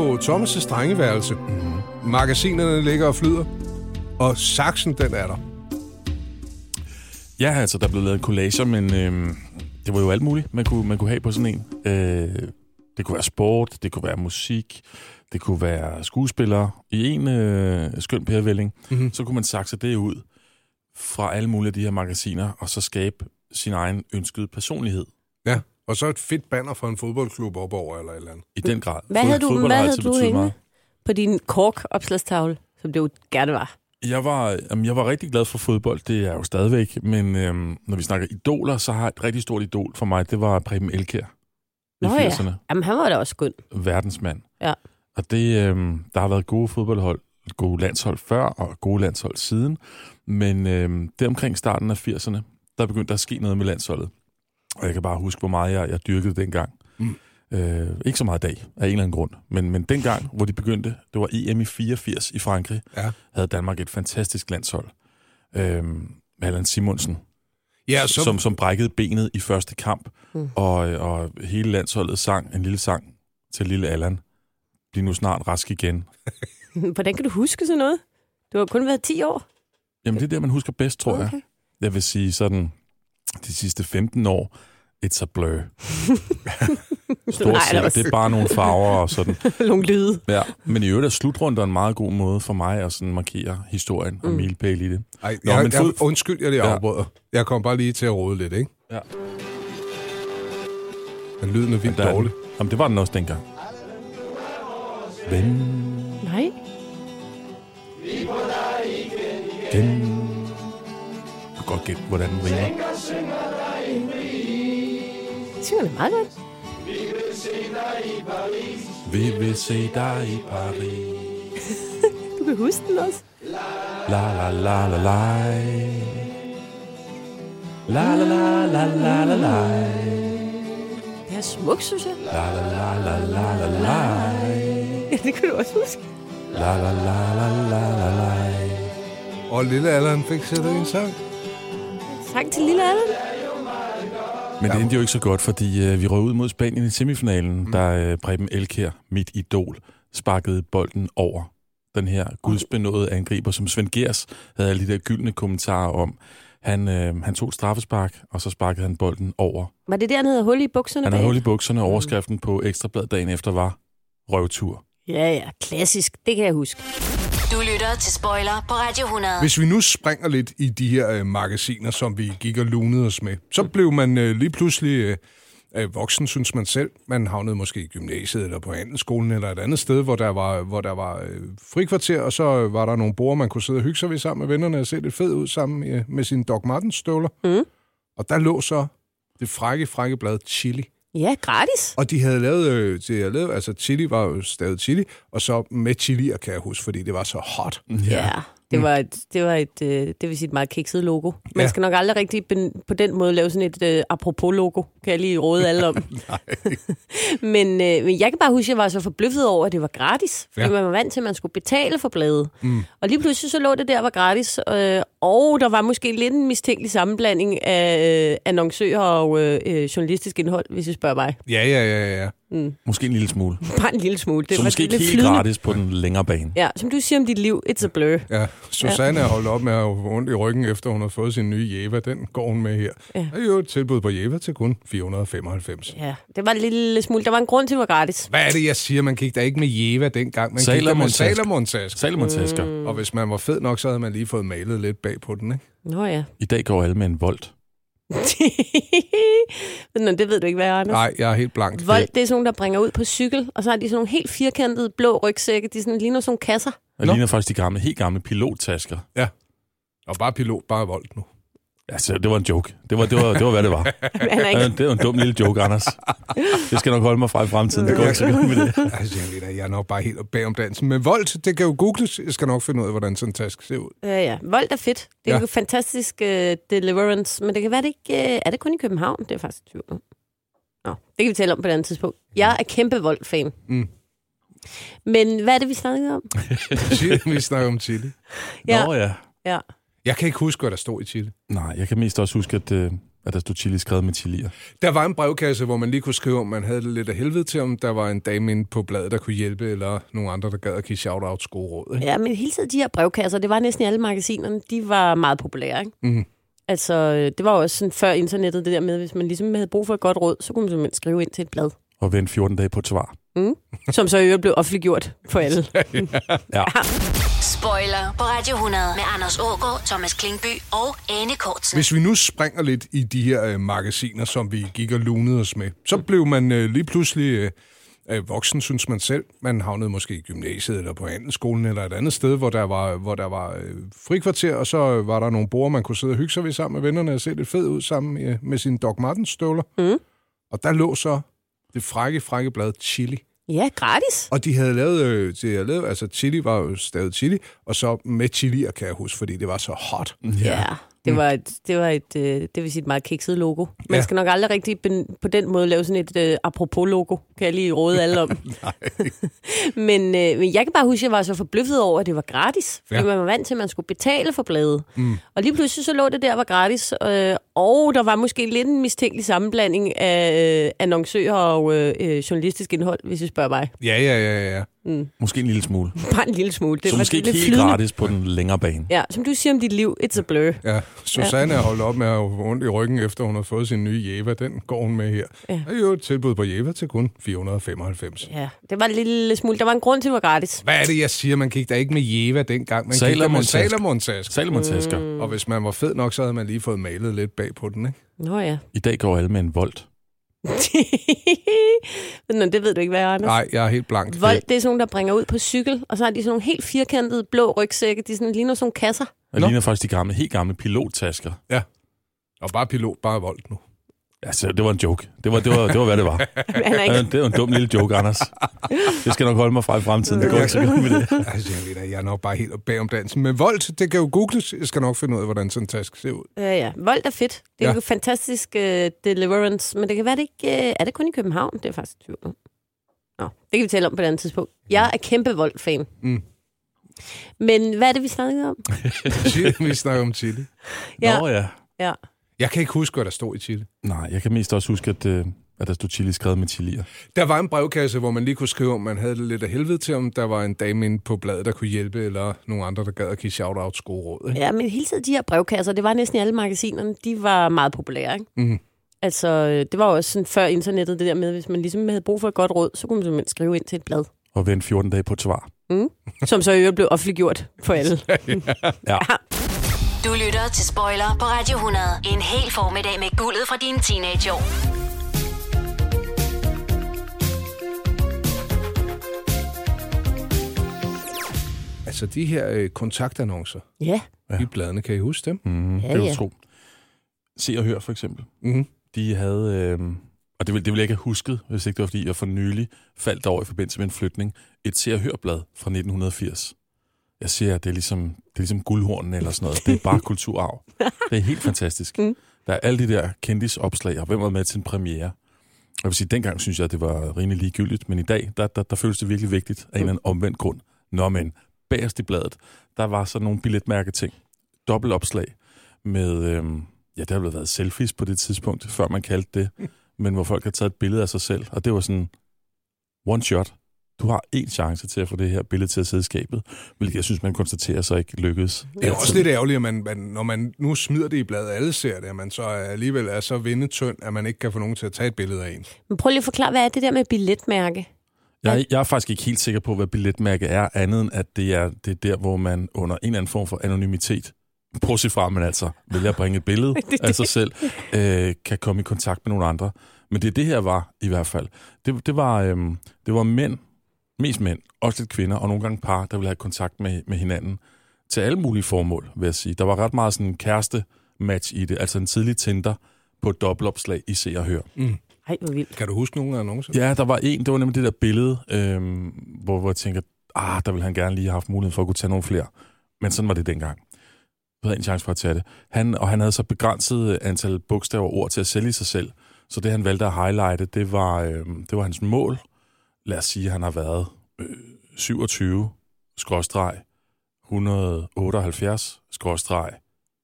På Thomas' drengeværelse. Mm. Magasinerne ligger og flyder. Og saksen, den er der. Ja, altså, der blev lavet collager, men øhm, det var jo alt muligt, man kunne, man kunne have på sådan en. Øh, det kunne være sport, det kunne være musik, det kunne være skuespillere. I en øh, skøn pærevælling, Mhm. så kunne man sakse det ud fra alle mulige af de her magasiner, og så skabe sin egen ønskede personlighed. Og så et fedt banner fra en fodboldklub op over eller et eller andet. I den grad. Hvad havde du, Fodbold hvad havde du hængende meget. på din kork-opslagstavle, som det jo gerne var? Jeg var, jamen, jeg var rigtig glad for fodbold, det er jeg jo stadigvæk, men øhm, når vi snakker idoler, så har et rigtig stort idol for mig, det var Preben Elkær i Nå ja. 80'erne. Jamen, han var da også skøn. verdensmand. Ja. Og det, øhm, der har været gode fodboldhold, gode landshold før og gode landshold siden. Men øhm, det omkring starten af 80'erne, der begyndte der at ske noget med landsholdet. Og jeg kan bare huske, hvor meget jeg, jeg dyrkede dengang. Mm. Øh, ikke så meget i dag, af en eller anden grund. Men, men dengang, hvor de begyndte, det var EM i 84 i Frankrig, Ja. havde Danmark et fantastisk landshold. Øhm, med Allan Simonsen, Ja, så... som, som brækkede benet i første kamp, Mm. mm. og, og hele landsholdet sang en lille sang til lille Allan. Bliv nu snart rask igen. Hvordan kan du huske sådan noget? Du har kun været 10 år. Jamen, det er det, man husker bedst, tror okay. jeg. Jeg vil sige sådan, de sidste 15 år, It's a blur. Stort set, det er bare nogle farver og sådan. nogle lyde. Ja, men i øvrigt er slutrunden en meget god måde for mig at sådan markere historien og milepæl i det. Ej, Nå, jeg, men jeg, undskyld, jeg lige Ja. afbryder. Jeg kom bare lige til at rode lidt, ikke? Ja. Men lyden er vildt Der er dårlig. den. Jamen, det var den også dengang. Ven Nej. igen. Du kan godt gætte, hvordan den rimer. Synger det meget godt. Vi vil se dig i Paris. Du kan huske den også. La la la la la. La la la la la la la. Det er smukt, synes jeg. La la la la la la la. Ja, det kan du også huske. La la la la la la la. Og lille Allan fik sættet en sang. Sang til lille Allan. Men det endte jo ikke så godt, fordi øh, vi røg ud mod Spanien i semifinalen, mm. da øh, Preben Elkær, mit idol, sparkede bolden over den her gudsbenåede angriber, som Svend Gers havde alle de der gyldne kommentarer om. Han, øh, han tog et straffespark, og så sparkede han bolden over. Var det der, han havde hul i bukserne Han havde hul i bukserne, og overskriften på Ekstrablad dagen efter var røvtur. Ja, ja. Klassisk. Det kan jeg huske. Du lytter til Spoiler på Radio 100. Hvis vi nu springer lidt i de her øh, magasiner, som vi gik og lunede os med, så blev man øh, lige pludselig øh, øh, voksen, synes man selv. Man havnede måske i gymnasiet eller på handelsskolen eller et andet sted, hvor der var, hvor der var øh, frikvarter, og så øh, var der nogle borde, man kunne sidde og hygge sig ved sammen med vennerne og se lidt fed ud sammen øh, med sine Doc Martens støvler. Mm. Og der lå så det frække, frække blad Chili. Ja, gratis. Og de havde lavet, øh, de havde lavet, altså chili var jo stadig chili, og så med chilier, kan jeg huske, fordi det var så hot. Ja. Det var et, det var et, øh, det vil sige et meget kikset logo. Man Ja. skal nok aldrig rigtig ben- på den måde lave sådan et øh, apropos-logo, kan jeg lige råde alle om. men, øh, men jeg kan bare huske, at jeg var så forbløffet over, at det var gratis. Fordi Ja. ja. man var vant til, at man skulle betale for bladet. Mm. Og lige pludselig så lå det der var gratis. Øh, og der var måske lidt en mistænkelig sammenblanding af øh, annoncører og øh, øh, journalistisk indhold, hvis I spørger mig. Ja, ja, ja, ja. Måske en lille smule. Bare en lille smule. Det så var måske ikke lidt helt flydende. gratis på den længere bane. Ja, som du siger om dit liv, it's a blur. Ja, Susanne er holdt op med at have ondt i ryggen, efter hun har fået sin nye Jeva. Den går hun med her. Ja. Der er jo et tilbud på Jeva til kun 495. Ja, det var en lille smule. Der var en grund til, at det var gratis. Hvad er det, jeg siger? Man gik da ikke med Jeva dengang. Man gik da med Salomon-taske. Salomon-tasker. Mm. Og hvis man var fed nok, så havde man lige fået malet lidt bag på den, ikke? Nå ja. I dag går alle med en volt. Nå, det ved du ikke, hvad er, Anders. Nej, jeg er helt blank. Vold, det er sådan nogle, der bringer ud på cykel, og så har de sådan nogle helt firkantede blå rygsække. De er sådan, ligner sådan nogle kasser. Og Nå. ligner faktisk de gamle, helt gamle pilottasker. Og bare pilot, bare vold nu. Altså, det var en joke. Det var, det var, det var hvad det var. Er ikke... Det var en dum lille joke, Anders. Det skal nok holde mig fra i fremtiden. Det går ikke så godt med det. Altså, jeg, ved jeg er nok bare helt bag om dansen. Men vold, det kan jo googles. Jeg skal nok finde ud af, hvordan sådan en taske ser ud. Ja, ja. Vold er fedt. Det er Ja. jo fantastisk uh, deliverance, men det kan være, det ikke... Uh, er det kun i København? Det er faktisk i tvivl om. Nå, det kan vi tale om på et andet tidspunkt. Jeg er kæmpe vold-fan. Mm. Men hvad er det, vi snakkede om? Vi snakker om chili. Ja. Nå ja. Ja. Jeg kan ikke huske, hvad der stod i chili. Nej, jeg kan mest også huske, at, øh, at der stod chili skrevet med chilier. Der var en brevkasse, hvor man lige kunne skrive, om man havde det lidt af helvede til, om der var en dame inde på bladet, der kunne hjælpe, eller nogle andre, der gad at give shout-outs gode råd. Ikke? Ja, men hele tiden de her brevkasser, det var næsten i alle magasinerne, de var meget populære, ikke? Mhm. Altså, øh, det var også sådan før internettet, det der med, hvis man ligesom havde brug for et godt råd, så kunne man simpelthen skrive ind til et blad. Og vente 14 dage på et svar. Som så i øvrigt blev offentliggjort for alle. Ja. Spoiler på Radio 100 med Anders Ågaard, Thomas Klingby og Anne Kortsen. Hvis vi nu springer lidt i de her øh, magasiner, som vi gik og lunede os med, så blev man øh, lige pludselig øh, øh, voksen, synes man selv. Man havnede måske i gymnasiet eller på handelsskolen eller et andet sted, hvor der var, hvor der var øh, frikvarter, og så øh, var der nogle borde, man kunne sidde og hygge sig ved sammen med vennerne og se lidt fed ud sammen øh, med sine Doc Martens støvler. Mm. Og der lå så det frække, frække blad Chili. Ja, gratis. Og de havde lavet, øh, de havde lavet, altså chili var jo stadig chili, og så med chilier, kan jeg huske, fordi det var så hot. Ja. Det var et, det var et, øh, det vil sige et meget kikset logo. Man Ja. skal nok aldrig rigtig ben- på den måde lave sådan et øh, apropos-logo, kan jeg lige råde alle om. men, øh, men jeg kan bare huske, at jeg var så forbløffet over, at det var gratis. Fordi Ja. ja. man var vant til, at man skulle betale for bladet. Mm. Og lige pludselig så lå det der var gratis. Øh, og der var måske lidt en mistænkelig sammenblanding af øh, annoncører og øh, øh, journalistisk indhold, hvis I spørger mig. Ja, ja, ja, ja. Måske en lille smule. Bare en lille smule. Det Så var måske ikke helt flydende. gratis på den længere bane. Ja, som du siger om dit liv, it's a blur. Ja, Susanne er holdt op med at have ondt i ryggen, efter hun har fået sin nye Jeva. Den går hun med her. Ja. Er jo et tilbud på Jeva til kun 495. Ja, det var en lille smule. Der var en grund til, at det var gratis. Hvad er det, jeg siger? Man gik da ikke med Jeva dengang. Man gik da med Salomon-taske. Salomon-taske. Salomon-tasker. Mm. Og hvis man var fed nok, så havde man lige fået malet lidt bag på den, ikke? Nå ja. I dag går alle med en volt. Nå, det ved du ikke, hvad er, Anders. Nej, jeg er helt blank. Vold, det er sådan nogle, der bringer ud på cykel, og så har de sådan nogle helt firkantede blå rygsække. De sådan, ligner sådan nogle kasser. Det Nå. ligner faktisk de gamle, helt gamle pilottasker. Og bare pilot, bare vold nu. Altså, det var en joke. Det var, det var, det var hvad det var. Er ikke... det var en dum lille joke, Anders. Det skal nok holde mig fra i fremtiden. Det går ikke så godt med det. Altså, jeg ved jeg er nok bare helt bag om dansen. Men vold, det kan jo googles. Jeg skal nok finde ud af, hvordan sådan en taske ser ud. Ja, ja. Vold er fedt. Det er Ja. jo fantastisk uh, deliverance, men det kan være, det ikke... Uh, er det kun i København? Det er faktisk tvivl. Nå, det kan vi tale om på et andet tidspunkt. Jeg er kæmpe vold-fan. Mm. Men hvad er det, vi snakkede om? Vi snakker om chili. Ja. Nå ja. Ja. Jeg kan ikke huske, hvad der stod i chili. Nej, jeg kan mest også huske, at, øh, at der stod chili skrevet med chilier. Der var en brevkasse, hvor man lige kunne skrive, om man havde det lidt af helvede til, om der var en dame inde på bladet, der kunne hjælpe, eller nogle andre, der gad at give shout-outs gode råd. Ikke? Ja, men hele tiden de her brevkasser, det var næsten i alle magasinerne, de var meget populære, ikke? Mhm. Altså, det var også sådan før internettet, det der med, hvis man ligesom havde brug for et godt råd, så kunne man simpelthen skrive ind til et blad, Og vente 14 dage på et svar. som så i øvrigt blev offentliggjort for alle. Ja. Du lytter til Spoiler på Radio 100. En hel formiddag med guldet fra dine teenageår. Altså, de her øh, kontaktannoncer Ja, i bladene, kan I huske dem? Mm, Ja, det vil ja. tro. Se og hør, for eksempel. Mm-hmm. De havde, øh, og det ville, det ville jeg ikke have husket, hvis ikke det var, fordi jeg for nylig faldt over i forbindelse med en flytning, et Se og Hør-blad fra 1980. Jeg siger, at det er ligesom, det er ligesom guldhornen eller sådan noget. Det er bare kulturarv. Det er helt fantastisk. Mm. Der er alle de der kendisopslag, og hvem var med til en premiere. Jeg vil sige, dengang synes jeg, at det var rimelig ligegyldigt, men i dag, der, der, der føles det virkelig vigtigt af en eller anden omvendt grund. Nå, men bagerst i bladet, der var sådan nogle billetmærketing. Dobbeltopslag med, øhm, ja, der havde været selfies på det tidspunkt, før man kaldte det, men hvor folk har taget et billede af sig selv, og det var sådan, one shot. Du har én chance til at få det her billede til at sidde i skabet, hvilket jeg synes, man konstaterer så ikke lykkedes. Det er også lidt ærgerligt, at man, man, når man nu smider det i bladet, alle ser det, at man så alligevel er så vindetynd, at man ikke kan få nogen til at tage et billede af en. men prøv lige at forklare, hvad er det der med billetmærke? Jeg, jeg er faktisk ikke helt sikker på, hvad billetmærke er, andet end at det er, det er der, hvor man under en eller anden form for anonymitet, bortset fra, man altså vælger at bringe et billede af sig selv, øh, kan komme i kontakt med nogle andre. Men det det her var i hvert fald. Det, det, var, øhm, det var mænd, mest mænd, også lidt kvinder, og nogle gange par, der ville have kontakt med, med hinanden til alle mulige formål, vil jeg sige. Der var ret meget sådan en kæreste-match i det, altså en tidlig Tinder på et dobbeltopslag i Se og Hør. Ej, hvor vildt. Kan du huske nogle af annoncerne? Ja, der var en, det var nemlig det der billede, øhm, hvor, hvor jeg tænker, ah, der ville han gerne lige have haft mulighed for at kunne tage nogle flere. Men sådan var det dengang. Du havde en chance for at tage det. Han, og han havde så begrænset antal bogstaver og ord til at sælge sig selv. Så det, han valgte at highlighte, det var, øhm, det var hans mål. Lad os sige, at han har været øh, 27, skråstreg, 178, skråstreg,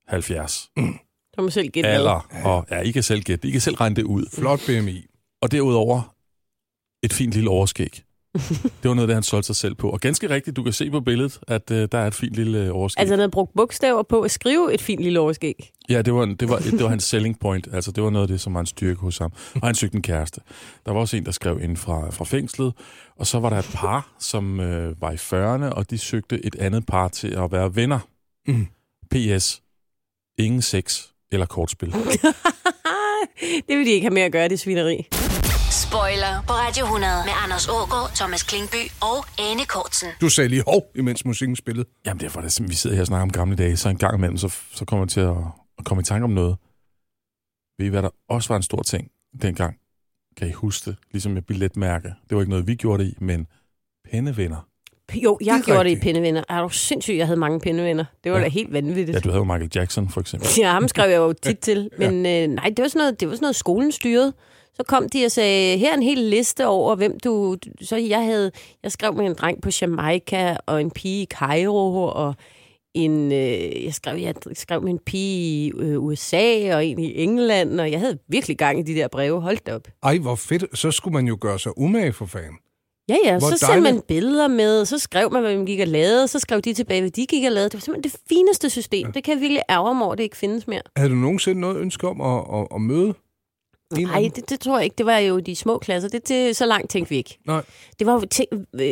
70. Du må selv gætte. Alder, og ja, I kan selv gætte, I kan selv regne det ud. Flot BMI. Og derudover et fint lille overskæg. Det var noget, af det han solgte sig selv på. Og ganske rigtigt, du kan se på billedet, at øh, der er et fint lille øh, overskæg. Altså, han havde brugt bogstaver på at skrive et fint lille overskæg. Ja, det var, en- det, var, det var hans selling point. Altså, det var noget af det, som var en styrke hos ham. Og han søgte en kæreste. Der var også en, der skrev ind fra, fra fængslet. Og så var der et par, som øh, var i 40'erne, og de søgte et andet par til at være venner. Mm. P.S. Ingen sex eller kortspil. det vil de ikke have med at gøre, det svineri. Spoiler på Radio 100 med Anders Ågaard, Thomas Klingby og Anne Kortsen. Du sagde lige hov, imens musikken spillede. Jamen, det er det, vi sidder her og snakker om gamle dage, så en gang imellem, så, så kommer jeg til at, at komme i tanke om noget. Ved I, hvad der også var en stor ting dengang? Kan I huske det? Ligesom med billetmærke. Det var ikke noget, vi gjorde det i, men pennevenner. Jo, jeg Det gjorde det i rigtigt. pindevenner. Er du sindssygt, jeg havde mange pindevenner. Det var Ja. da helt vanvittigt. Ja, du havde jo Michael Jackson, for eksempel. Ja, ham skrev jeg jo tit til. Men øh, nej, det var, sådan noget, det var sådan noget, skolen styrede. Så kom de og sagde, her er en hel liste over, hvem du... Så jeg havde... Jeg skrev med en dreng på Jamaica, og en pige i Cairo, og en... Øh, jeg, skrev, jeg skrev med en pige i øh, USA, og en i England, og jeg havde virkelig gang i de der breve. Hold da op. Ej, hvor fedt. Så skulle man jo gøre sig umage for fan. Ja, ja, Hvor så sendte man billeder med, så skrev man, hvad man gik og lavede, så skrev de tilbage, hvad de gik og lavede. Det var simpelthen det fineste system. Ja. Det kan jeg virkelig ærge mig over, det ikke findes mere. Havde du nogensinde noget ønske om at, at, at møde? Nej, det, det tror jeg ikke. Det var jo de små klasser. Det, det, så langt tænkte vi ikke. Nej. Det var jo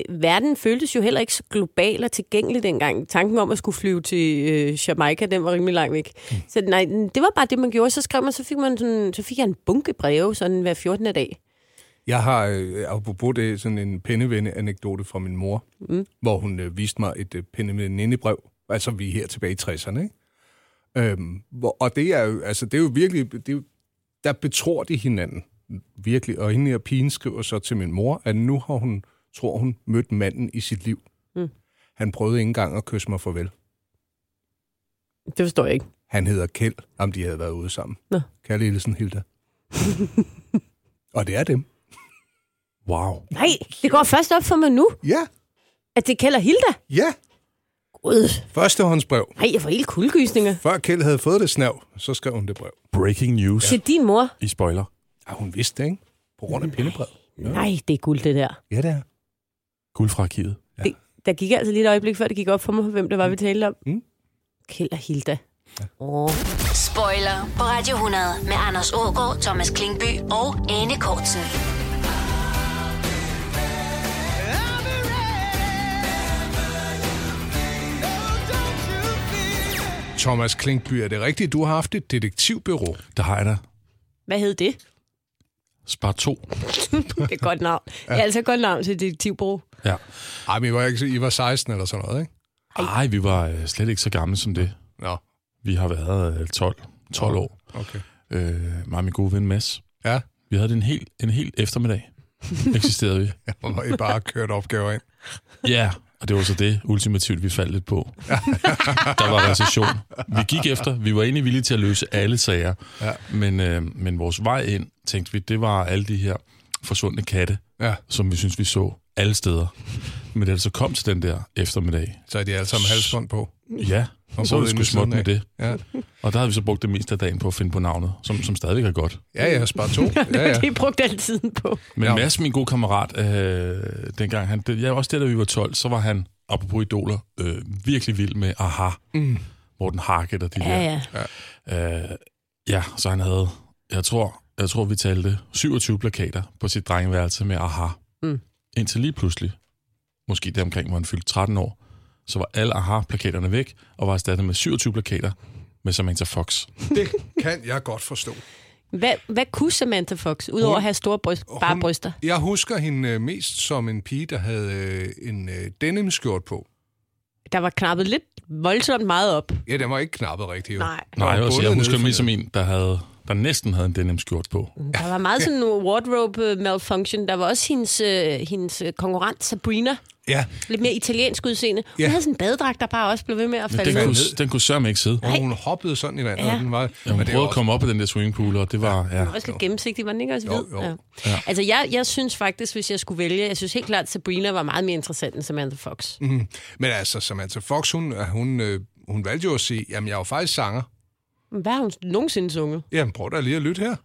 verden føltes jo heller ikke så global og tilgængelig dengang. Tanken om at skulle flyve til øh, Jamaica, den var rimelig langt væk. Mm. Så nej, det var bare det, man gjorde. Så skrev man, så fik, man sådan, så fik jeg en bunke breve sådan hver 14. dag. Jeg har, øh, apropos det, sådan en pennevende-anekdote fra min mor, mm. hvor hun øh, viste mig et øh, pennevende-brev. Altså, vi er her tilbage i 60'erne, ikke? Øhm, hvor, og det er jo, altså, det er jo virkelig, det er der betror de hinanden, virkelig. Og hende her pigen skriver så til min mor, at nu har hun, tror hun, mødt manden i sit liv. Mm. Han prøvede ikke engang at kysse mig farvel. Det forstår jeg ikke. Han hedder Kjeld, om de havde været ude sammen. Nå. Kærlig Hilsen Hilda. og det er dem. Wow. Nej, det går først op for mig nu, Ja, at det kalder Hilda. ja. Gud. Førstehåndsbrev. Nej, jeg får helt kuldegysninger. Før Kjeld havde fået det snav, så skrev hun det brev. Breaking news Til din mor. i spoiler. Ja, hun vidste det, ikke? På grund af pindebrev. Nej, det er guld, det der. Ja, det er. Guld fra arkivet. Det, der gik altså lige et øjeblik, før det gik op for mig, hvem det var, vi talte om. Mm. Kjeld og Hilda. Åh. Spoiler på Radio 100 med Anders Ågaard, Thomas Klingby og Anne Kortsen. Thomas Klinkby, er det rigtigt, du har haft et detektivbyrå? Der har jeg da. Hvad hed det? Spar 2. Det er et godt navn. Det er altså et godt navn til detektivbro. Ja. Ej, men I var, ikke, I var 16 eller sådan noget, ikke? Ej, vi var øh, slet ikke så gamle som det. Nå, Vi har været øh, 12, 12 år. okay. Øh, mig og min gode ven Mads. Ja, Vi havde det en hel, en hel eftermiddag. Eksisterede vi. hvor I bare kørt opgaver ind. Ja, og det var så det ultimativt, vi faldt lidt på. Der var recession. Vi gik efter, vi var egentlig villige til at løse alle sager, Ja. men, øh, men vores vej ind, tænkte vi, det var alle de her forsvundne katte, Ja, som vi synes, vi så alle steder. Men da det så kom til den der eftermiddag, så er de alle sammen halsbånd på. ja, Og så var boede det inde sgu ved småt siden med det. Ja, Og der havde vi så brugt det meste af dagen på at finde på navnet, som, som stadigvæk er godt. ja, ja spar to. Ja, ja. Det brugte al tiden på. Men Ja. Mads, min gode kammerat, øh, dengang, han, det, ja, også der, da vi var 12, så var han, apropos idoler, øh, virkelig vild med Aha. Mm. Morten Harket og de Ja, der. ja. Øh, ja, så han havde, jeg tror, jeg tror, vi talte 27 plakater på sit drengeværelse med Aha. Mm. Indtil lige pludselig, måske der omkring, hvor han fyldte 13 år, så var alle Aha-plakaterne væk, og var erstattet med 27 plakater med Samantha Fox. Det kan jeg godt forstå. Hvad, hvad kunne Samantha Fox, udover at have store bryst, bare Hun- bryster? Jeg husker hende øh, mest som en pige, der havde øh, en øh, denim-skjort på. Der var knappet lidt voldsomt meget op. Ja, den var ikke knappet rigtigt. Jo. Nej. Nej, også, jeg husker mest som en, der, havde, der næsten havde en denim skjort på. Der var meget sådan en wardrobe malfunction. Der var også hendes, øh, hendes konkurrent Sabrina. Ja, Lidt mere italiensk udseende. Hun Ja. havde sådan en badedragt, der bare også blev ved med at falde den ned. kunne, den kunne sørme ikke sidde. og hun hoppede sådan i vandet. Ja. og Den var, Ja, hun men det prøvede at også- komme op i den der swimmingpool, og det var... Ja. Den var også lidt gennemsigtig, var den ikke også Jo, hvid? jo. Ja. Altså, jeg, jeg synes faktisk, hvis jeg skulle vælge, jeg synes helt klart, at Sabrina var meget mere interessant end Samantha Fox. Mhm. Men altså, Samantha Fox, hun, hun, øh, hun valgte jo at sige, jamen jeg er jo faktisk sanger. Hvad har hun nogensinde sunget? Jamen prøv da lige at lytte her.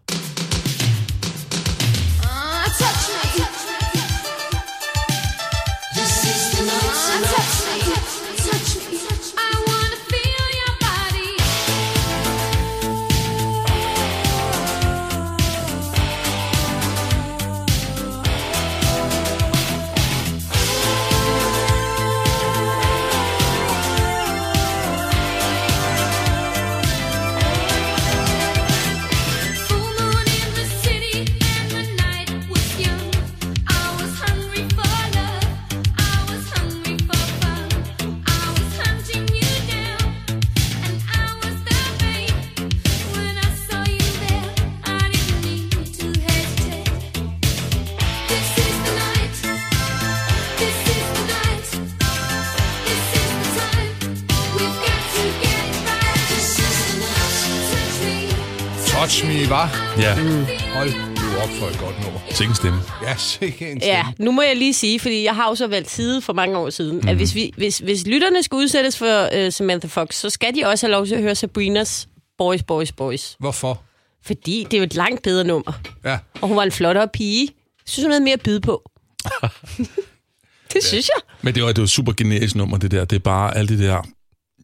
Ja, Hold nu op for et godt nummer. sikke en stemme. Ja, sikke en Ja, stemme. nu må jeg lige sige, fordi jeg har jo så valgt side for mange år siden, mm. at hvis, vi, hvis, hvis lytterne skal udsættes for uh, Samantha Fox, så skal de også have lov til at høre Sabrinas Boys, Boys, Boys. Hvorfor? Fordi det er jo et langt bedre nummer. Ja, Og hun var en flottere pige. Jeg synes, hun havde mere at byde på. Det synes jeg. Men det var, det var et super generisk nummer, det der. Det er bare alle de der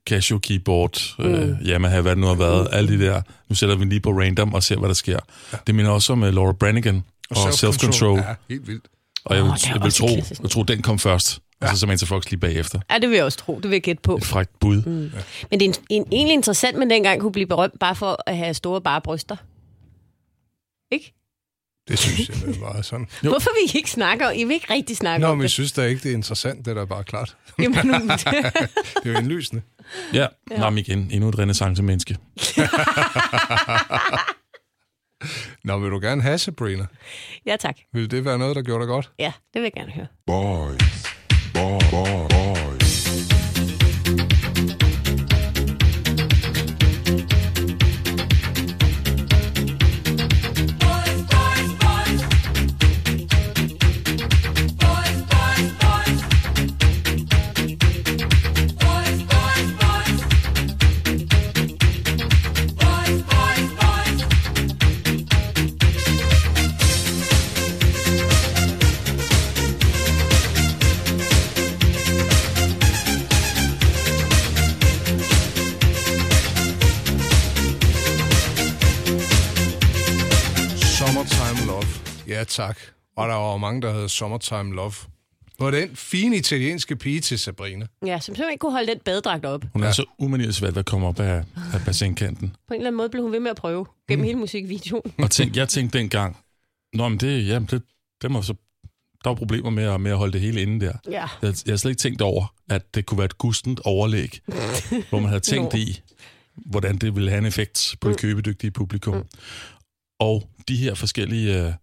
Casio keyboard, mm. øh, Yamaha, hvad det nu har været, alle de der. Nu sætter vi lige på random og ser, hvad der sker. Ja. Det minder også om uh, Laura Branigan og, og Self-Control. Ja, helt vildt. Og jeg vil, jeg vil tro, klassisk. jeg tror, den kom først. Ja. Og så så Fox lige bagefter. Ja, det vil jeg også tro. Det vil jeg gætte på. Et frækt bud. Mm. Men det er en, en, egentlig interessant, men dengang kunne blive berømt bare for at have store bare bryster. Ikke? Det synes jeg, det var sådan. Jo. Hvorfor vil I ikke snakke om I vil ikke rigtig snakke Nå, om men jeg det? synes da ikke, det er interessant. Det er da bare klart. Jamen, Det er jo indlysende. Ja, ja. Ham igen. Endnu et renaissance-menneske. Nå, vil du gerne have Sabrina? ja, tak. Vil det være noget, der gjorde dig godt? Ja, det vil jeg gerne høre. Boys. Boy, boy, boys. Tak. Og der var mange, der havde Summertime Love. På den fine italienske pige til Sabrina. Ja, som simpelthen ikke kunne holde den badedragt op. Hun er så umanerligt svært at komme op af, af bassinkanten. På en eller anden måde blev hun ved med at prøve gennem Mm. hele musikvideoen. Og tænk, jeg tænkte dengang, Nå, men det, ja, det, det må så, der var problemer med at, med at holde det hele inde der. Ja. Jeg, jeg havde slet ikke tænkt over, at det kunne være et gustent overlæg, hvor man havde tænkt i, hvordan det ville have en effekt på det købedygtige publikum. Og de her forskellige, øh,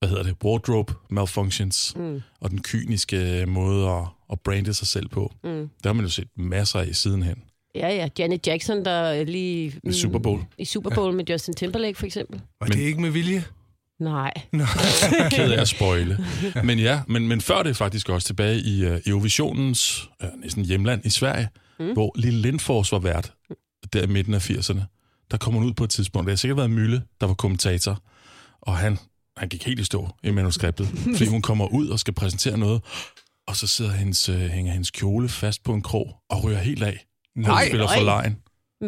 hvad hedder det, wardrobe malfunctions, Mm. og den kyniske måde at, at brande sig selv på, Mm. der har man jo set masser af sidenhen. Ja, ja. Janet Jackson, der lige... I Super Bowl. I Super Bowl med Justin Timberlake, for eksempel. Og det er ikke med vilje? Nej. Ked af at spoile. Men ja, men, men før det faktisk også tilbage i uh, Eurovisionens uh, næsten hjemland i Sverige, mm. hvor Lille Lindfors var vært der i midten af 80'erne. Der kom hun ud på et tidspunkt. Det har sikkert været Mølle, der var kommentator. Og han, han gik helt i stå i manuskriptet, fordi hun kommer ud og skal præsentere noget, og så sidder hendes, uh, hænger hendes kjole fast på en krog og ryger helt af. Nej, Hun spiller for nej. lejen.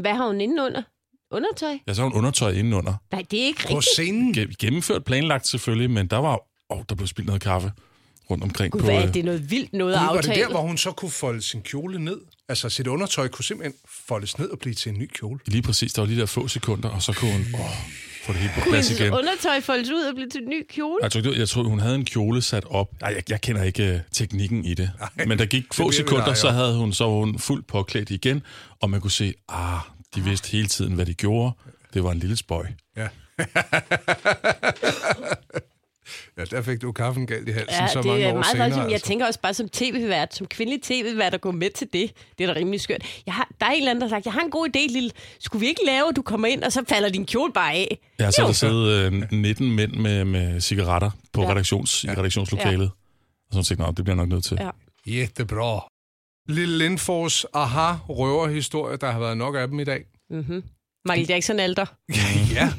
Hvad har hun indenunder? Undertøj? Ja, så har hun undertøj indenunder. Nej, det er ikke På rigtigt. scenen? Ge- gennemført planlagt selvfølgelig, men der var åh, der blev spildt noget kaffe rundt omkring Gud, på... hvad øh, det er noget vildt noget at Gud, var det aftale? der, hvor hun så kunne folde sin kjole ned? Altså sit undertøj kunne simpelthen foldes ned og blive til en ny kjole. Lige præcis, der var lige der få sekunder, og så kunne hun åh, få det hele på plads hendes igen. undertøj foldes ud og blive til en ny kjole? Jeg tror, jeg tror, hun havde en kjole sat op. Nej, jeg, jeg kender ikke uh, teknikken i det. Nej, Men der gik få bliver vi sekunder, så havde hun så var hun fuldt påklædt igen, og man kunne se, ah, de vidste hele tiden, hvad de gjorde. Det var en lille spøj. Ja. ja, der fik du kaffen galt i halsen Ja, så det mange er år meget senere. voldsomt. Jeg altså. tænker også bare som tv-vært, som kvindelig tv-vært at gå med til det. Det er da rimelig skørt. Jeg har, der er en eller anden, der har sagt, jeg har en god idé, lille. Skulle vi ikke lave, at du kommer ind, og så falder din kjole bare af? Ja, så Jo. er der siddet øh, 19 mænd med, med cigaretter på Ja. ja. redaktions, i redaktionslokalet. Og så tænkte jeg, "Nå, det bliver jeg nok nødt til. Ja. Jättebra. Lille Lindfors aha røverhistorie, der har været nok af dem i dag. Michael Jackson alder. Ja,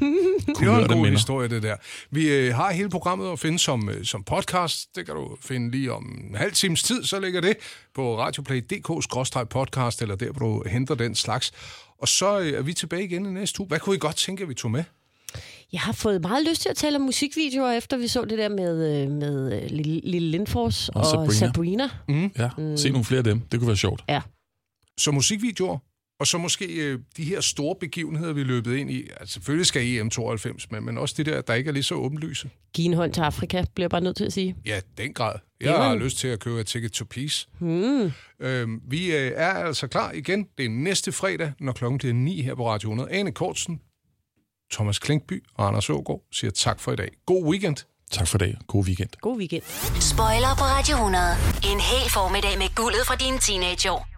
det var en god historie, det der. Vi øh, har hele programmet at finde som, øh, som podcast. Det kan du finde lige om en halv times tid, så ligger det på radioplay.dk-podcast, eller der, hvor du henter den slags. Og så øh, er vi tilbage igen i næste uge. Hvad kunne I godt tænke, at vi tog med? Jeg har fået meget lyst til at tale om musikvideoer, efter vi så det der med, øh, med øh, Lille, Lindfors og, Og Sabrina. Sabrina. Ja, se nogle flere af dem. Det kunne være sjovt. Ja. Så musikvideoer, og så måske øh, de her store begivenheder, vi er løbet ind i. Altså, selvfølgelig skal EM92 med, men også det der, der ikke er lige så åbenlyse. Giv en hånd til Afrika, bliver jeg bare nødt til at sige. Ja, den grad. Jeg var har lyst til at købe et ticket to peace. Mm. Øhm, vi øh, er altså klar igen. Det er næste fredag, når klokken bliver 9 her på Radio 100. Ane Kortsen, Thomas Klinkby og Anders Ågaard siger tak for i dag. God weekend. Tak for i dag. God weekend. God weekend. Spoiler på Radio 100. En hel formiddag med guldet fra dine teenageår.